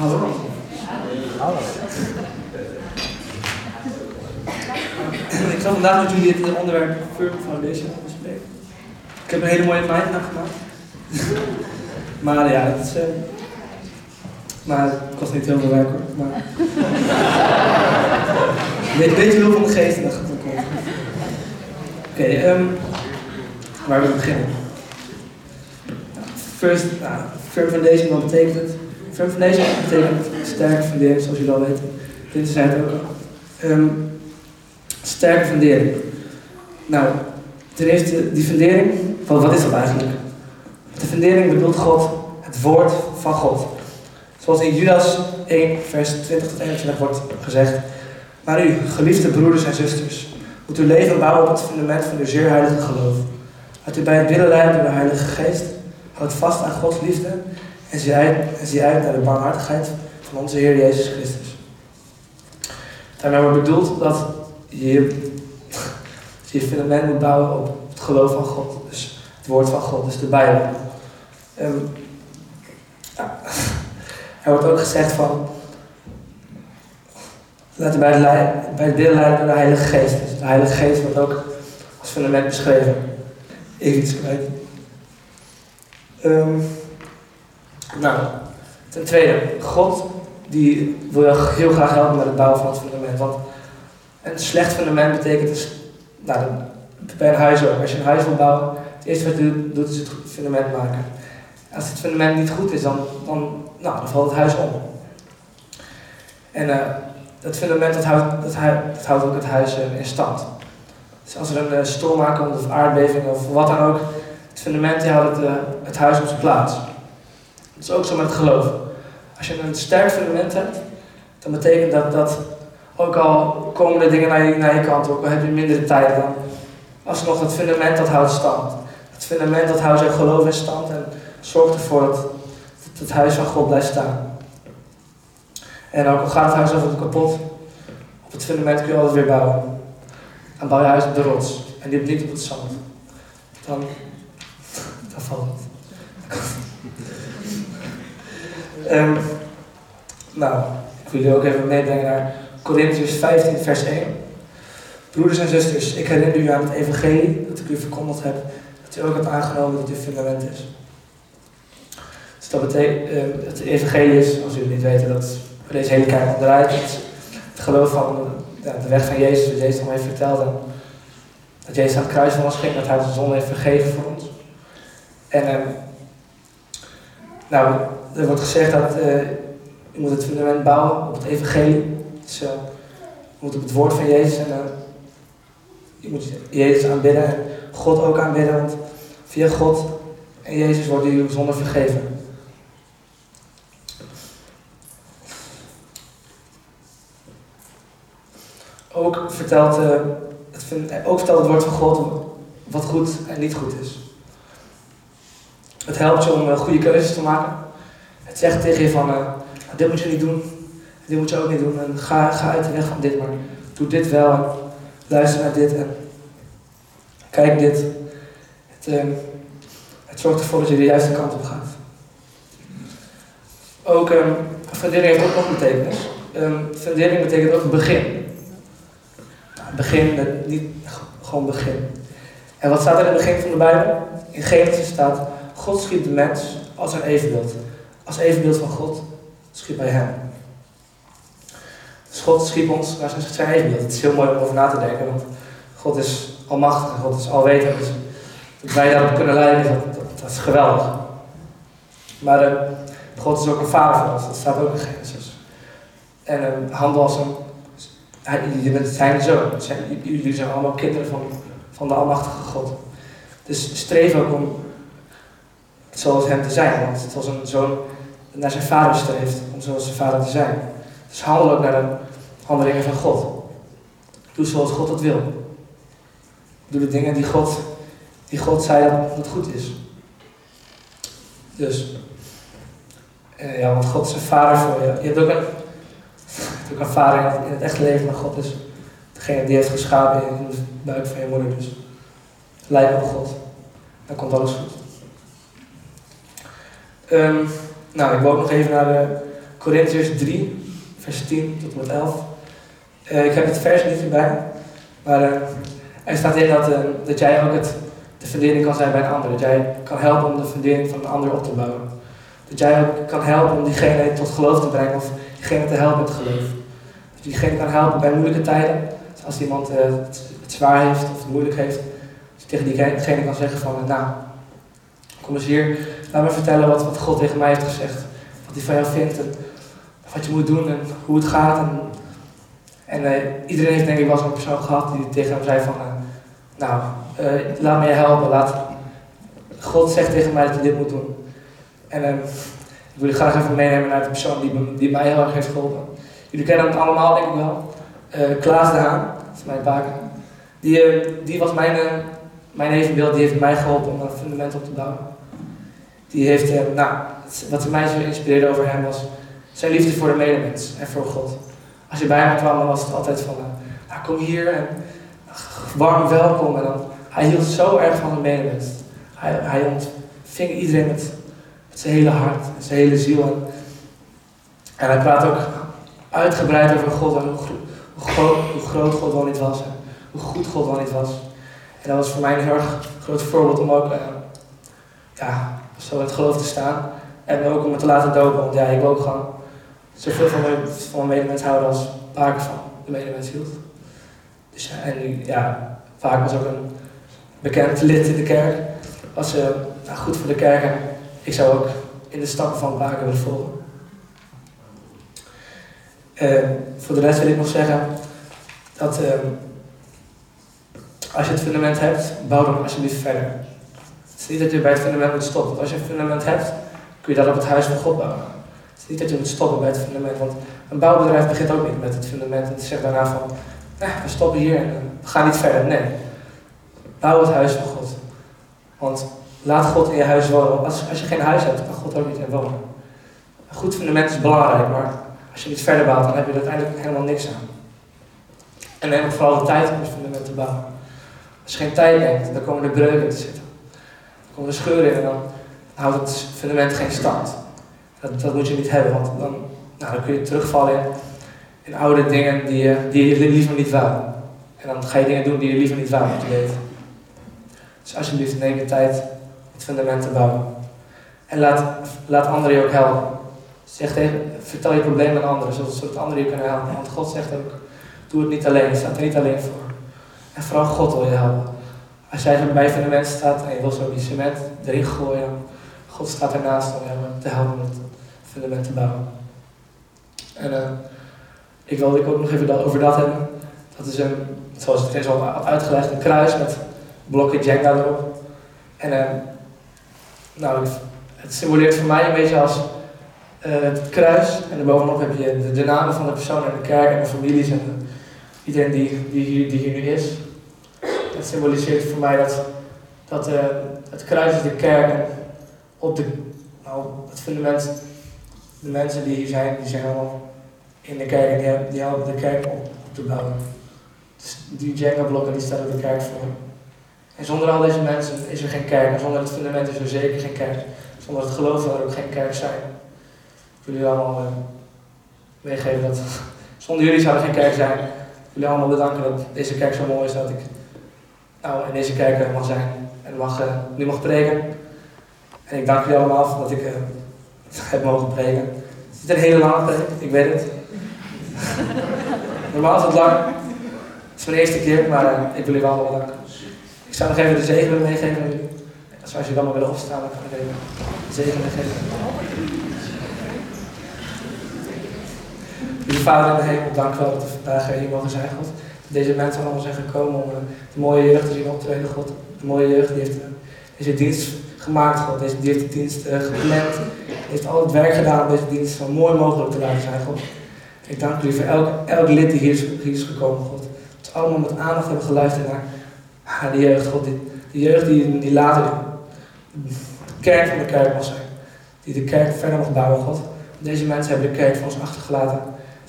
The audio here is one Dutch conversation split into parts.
Hallo. Ik zal vandaag met jullie het onderwerp Firm Foundation bespreken. Ik heb een hele mooie mind gemaakt. maar ja, het is. Uh, maar het kost niet heel veel werk hoor. Maar... Weet, weet je van de geest dat gaat ook komen. Oké, um, waar we beginnen. First, nou, Firm Foundation, wat betekent het? Foundation betekent sterke fundering, zoals jullie al weten. Dit zei het ook. Um, sterke fundering. Nou, ten eerste, die fundering, wat, wat is dat eigenlijk? De fundering bedoelt God, het woord van God. Zoals in Judas 1, vers 20 tot 21 wordt gezegd. Maar u, geliefde broeders en zusters, moet uw leven bouwen op het fundament van uw zeer heilige geloof. Dat u bij het leidt door de Heilige Geest, houdt vast aan Gods liefde en zie uit, en zie uit naar de barmhartigheid van onze Heer Jezus Christus. Daarmee wordt bedoeld dat je je fundament moet bouwen op het geloof van God. Dus het woord van God, dus de Bijbel. Um, ja. Er wordt ook gezegd van. Laten bij het, bij het bidden leiden door de Heilige Geest. Dus de Heilige Geest wordt ook als fundament beschreven. Even iets kwijt. Um, nou, ten tweede, God die wil je heel graag helpen met het bouwen van het fundament. Want een slecht fundament betekent dus, nou, bij een huis ook. Als je een huis wil bouwen, het eerste wat je doet is het fundament maken. Als het fundament niet goed is, dan, dan, nou, dan valt het huis om. En uh, dat fundament dat houdt, dat, dat houdt ook het huis uh, in stand. Dus als er een uh, storm aankomt of aardbeving of wat dan ook, het fundament houdt het, het huis op zijn plaats. Dat is ook zo met het geloof. Als je een sterk fundament hebt, dan betekent dat dat ook al komen dingen naar je, naar je kant, ook al heb je minder tijd dan. Alsnog dat fundament dat houdt stand. Het fundament dat houdt je geloof in stand en zorgt ervoor dat, het huis van God blijft staan. En ook al gaat het huis over kapot, op het fundament kun je altijd weer bouwen. Dan bouw je huis op de rots en die niet op het zand. Dan valt het. Um, nou, ik wil jullie ook even meebrengen naar Corinthians 15, vers 1. Broeders en zusters, ik herinner u aan het evangelie dat ik u verkondigd heb, dat u ook hebt aangenomen dat u fundament is. Dus dat betekent, uh, het evangelie is, als jullie niet weten, dat deze hele kerk onderuit is. Het geloof van de weg van Jezus, dat Jezus nog heeft verteld. Dat Jezus aan het kruis van ons ging, dat hij zijn zonde heeft vergeven voor ons. En uh, nou, er wordt gezegd dat uh, je moet het fundament bouwen op het evangelie. Dus je moet op het woord van Jezus en uh, je moet Jezus aanbidden en God ook aanbidden, want via God en Jezus wordt je zonde vergeven. Ook vertelt, het, ook vertelt het woord van God wat goed en niet goed is. Het helpt je om goede keuzes te maken. Het zegt tegen je van, uh, dit moet je niet doen, dit moet je ook niet doen. En ga, ga uit de weg van dit, maar doe dit wel. En luister naar dit en kijk dit. Het, uh, het zorgt ervoor dat je de juiste kant op gaat. Ook, um, fundering heeft ook nog betekenis. Um, fundering betekent ook begin. Nou, begin, niet gewoon begin. En wat staat er in het begin van de Bijbel? In Genesis staat, God schiep de mens als een evenbeeld. Als evenbeeld van God schiep hij hem. Dus God schiep ons naar zijn evenbeeld. Het is heel mooi om over na te denken, want God is almachtig, God is alwetend. Dus dat wij daarop kunnen leiden, dat, dat, is geweldig. Maar uh, God is ook een vader voor ons, dat staat ook in Genesis. En uh, handel als een, je bent zijn zoon, jullie zijn allemaal kinderen van, van de almachtige God. Dus streef ook om zoals hem te zijn, want het was een zoon naar zijn vader streeft, om zoals zijn vader te zijn. Dus handel ook naar de handelingen van God. Doe zoals God dat wil. Doe de dingen die God, die God zei dat het goed is. Dus, eh, ja, want God is een vader voor je. Je hebt ook een, ook vader in het echte leven, maar God is degene die heeft geschapen in de buik van je moeder. Dus lijkt op God. Dan komt alles goed. Um, nou, ik ook nog even naar de Corinthians 3, vers 10 tot en met 11. Uh, ik heb het vers niet erbij, maar uh, er staat in dat, uh, dat jij ook het, de fundering kan zijn bij een ander. Dat jij kan helpen om de fundering van een ander op te bouwen. Dat jij ook kan helpen om diegene tot geloof te brengen of diegene te helpen met geloof. Dat je diegene kan helpen bij moeilijke tijden. Dus als iemand het, het, zwaar heeft of het moeilijk heeft, dat je tegen diegene kan zeggen van, nou, kom eens hier, laat me vertellen wat, wat God tegen mij heeft gezegd. Wat hij van jou vindt en wat je moet doen en hoe het gaat. En, en uh, iedereen heeft denk ik wel zo'n persoon gehad die tegen hem zei van, uh, nou, uh, laat me je helpen. Laat, God zegt tegen mij dat je dit moet doen. En ik wil je graag even meenemen naar de persoon die, die mij heel erg heeft geholpen. Jullie kennen hem allemaal denk ik wel. Klaas de Haan, dat is mijn baken. Die, die was mijn, mijn evenbeeld, die heeft mij geholpen om een fundament op te bouwen. Die heeft, nou, wat mij zo inspireerde over hem was zijn liefde voor de medemens en voor God. Als je bij hem kwam, dan was het altijd van, nou, kom hier en warm welkom. En dan, hij hield zo erg van de medemens. Hij, hij ontving iedereen met, zijn hele hart, met zijn hele ziel. En, en hij praat ook uitgebreid over God en hoe, groot, God wel niet was. En hoe goed God wel niet was. En dat was voor mij een heel groot voorbeeld om ook uh, ja, zo het geloof te staan. En ook om me te laten dopen, want ja, ik wil ook gewoon zoveel van mijn, van mijn medemens houden als vaak van de medemens hield. Dus, en ja, vaak was ook een bekend lid in de kerk. Was uh, nou, goed voor de kerk en ik zou ook in de stappen van Baken willen volgen. Uh, voor de rest wil ik nog zeggen dat als je het fundament hebt, bouw dan alsjeblieft verder. Het is niet dat je bij het fundament moet stoppen. Want als je een fundament hebt, kun je dat op het huis van God bouwen. Het is niet dat je moet stoppen bij het fundament, want een bouwbedrijf begint ook niet met het fundament en zegt daarna van, eh, we stoppen hier en we gaan niet verder. Nee, bouw het huis van God. Want laat God in je huis wonen. Als, als je geen huis hebt, kan God ook niet in wonen. Een goed fundament is belangrijk, maar als je niet verder bouwt, dan heb je er uiteindelijk helemaal niks aan. En neem ook vooral de tijd om het fundament te bouwen. Als je geen tijd neemt, dan komen er breuken te zitten. Er scheuren in en dan houdt het fundament geen stand. Dat, dat moet je niet hebben, want dan, nou, dan kun je terugvallen in, oude dingen die je, die je liever niet wou. En dan ga je dingen doen die je liever niet wou, je weten. Dus alsjeblieft neem de tijd het fundament te bouwen. En laat, laat anderen je ook helpen. Zeg tegen, vertel je probleem aan anderen, zodat, anderen je kunnen helpen. Want God zegt ook, doe het niet alleen, staat er niet alleen voor. En vooral God wil je helpen. Als jij bij een fundament staat en je wil zo die cement erin gooien, God staat ernaast om hem te helpen met het fundament te bouwen. En uh, ik wilde ook nog even over dat hebben. Dat is een, zoals het al had uitgelegd, een kruis met blokken Jenga erop. En uh, nou, het symboleert voor mij een beetje als uh, het kruis. En daarbovenop heb je de, de, namen van de persoon en de kerk en de families en iedereen die, die, die hier nu is. Het symboliseert voor mij dat, dat het kruis is de kerk en op de, nou, het fundament, de mensen die hier zijn, die zijn allemaal in de kerk die, die helpen de kerk op, te bouwen. Dus die Jenga-blokken die stellen de kerk voor. En zonder al deze mensen is er geen kerk. En zonder het fundament is er zeker geen kerk. Zonder het geloof zal er ook geen kerk zijn. Ik wil jullie allemaal uh, meegeven dat zonder jullie zou er geen kerk zijn. Ik wil jullie allemaal bedanken dat deze kerk zo mooi is dat ik nou, in deze kerk mag zijn. En mag, nu mag preken. En ik dank jullie allemaal dat ik uh, heb mogen preken. Het is een hele lange preek, ik weet het. Normaal is het lang. Het is mijn eerste keer, maar uh, ik wil jullie allemaal bedanken. Ik zou nog even de zegen meegeven aan jullie. Als jullie allemaal willen opstaan, dan kan ik even de zegen meegeven. Lieve Vader in de hemel, dank wel dat we vandaag hier mogen zijn. Deze mensen allemaal zijn gekomen om uh, de mooie jeugd te zien optreden, God. De mooie jeugd die heeft uh, deze dienst gemaakt, God. Deze, die heeft de dienst uh, gepland. heeft al het werk gedaan om deze dienst zo mooi mogelijk te laten zijn, God. Ik dank jullie voor elk, elk lid die hier is, gekomen, God. Dat ze allemaal met aandacht hebben geluisterd naar, de jeugd, God. Die, de jeugd die, die later de kern van de kerk mag zijn. Die de kerk verder mag bouwen, God. Deze mensen hebben de kerk van ons achtergelaten,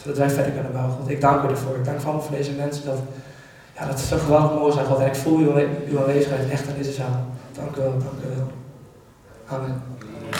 zodat wij verder kunnen bouwen, God. Ik dank u ervoor. Ik dank van voor deze mensen dat, ja, dat het zo geweldig mooi zijn, God. Ik voel uw, aanwezigheid echt in deze zaal. Dank u wel, dank u wel. Amen.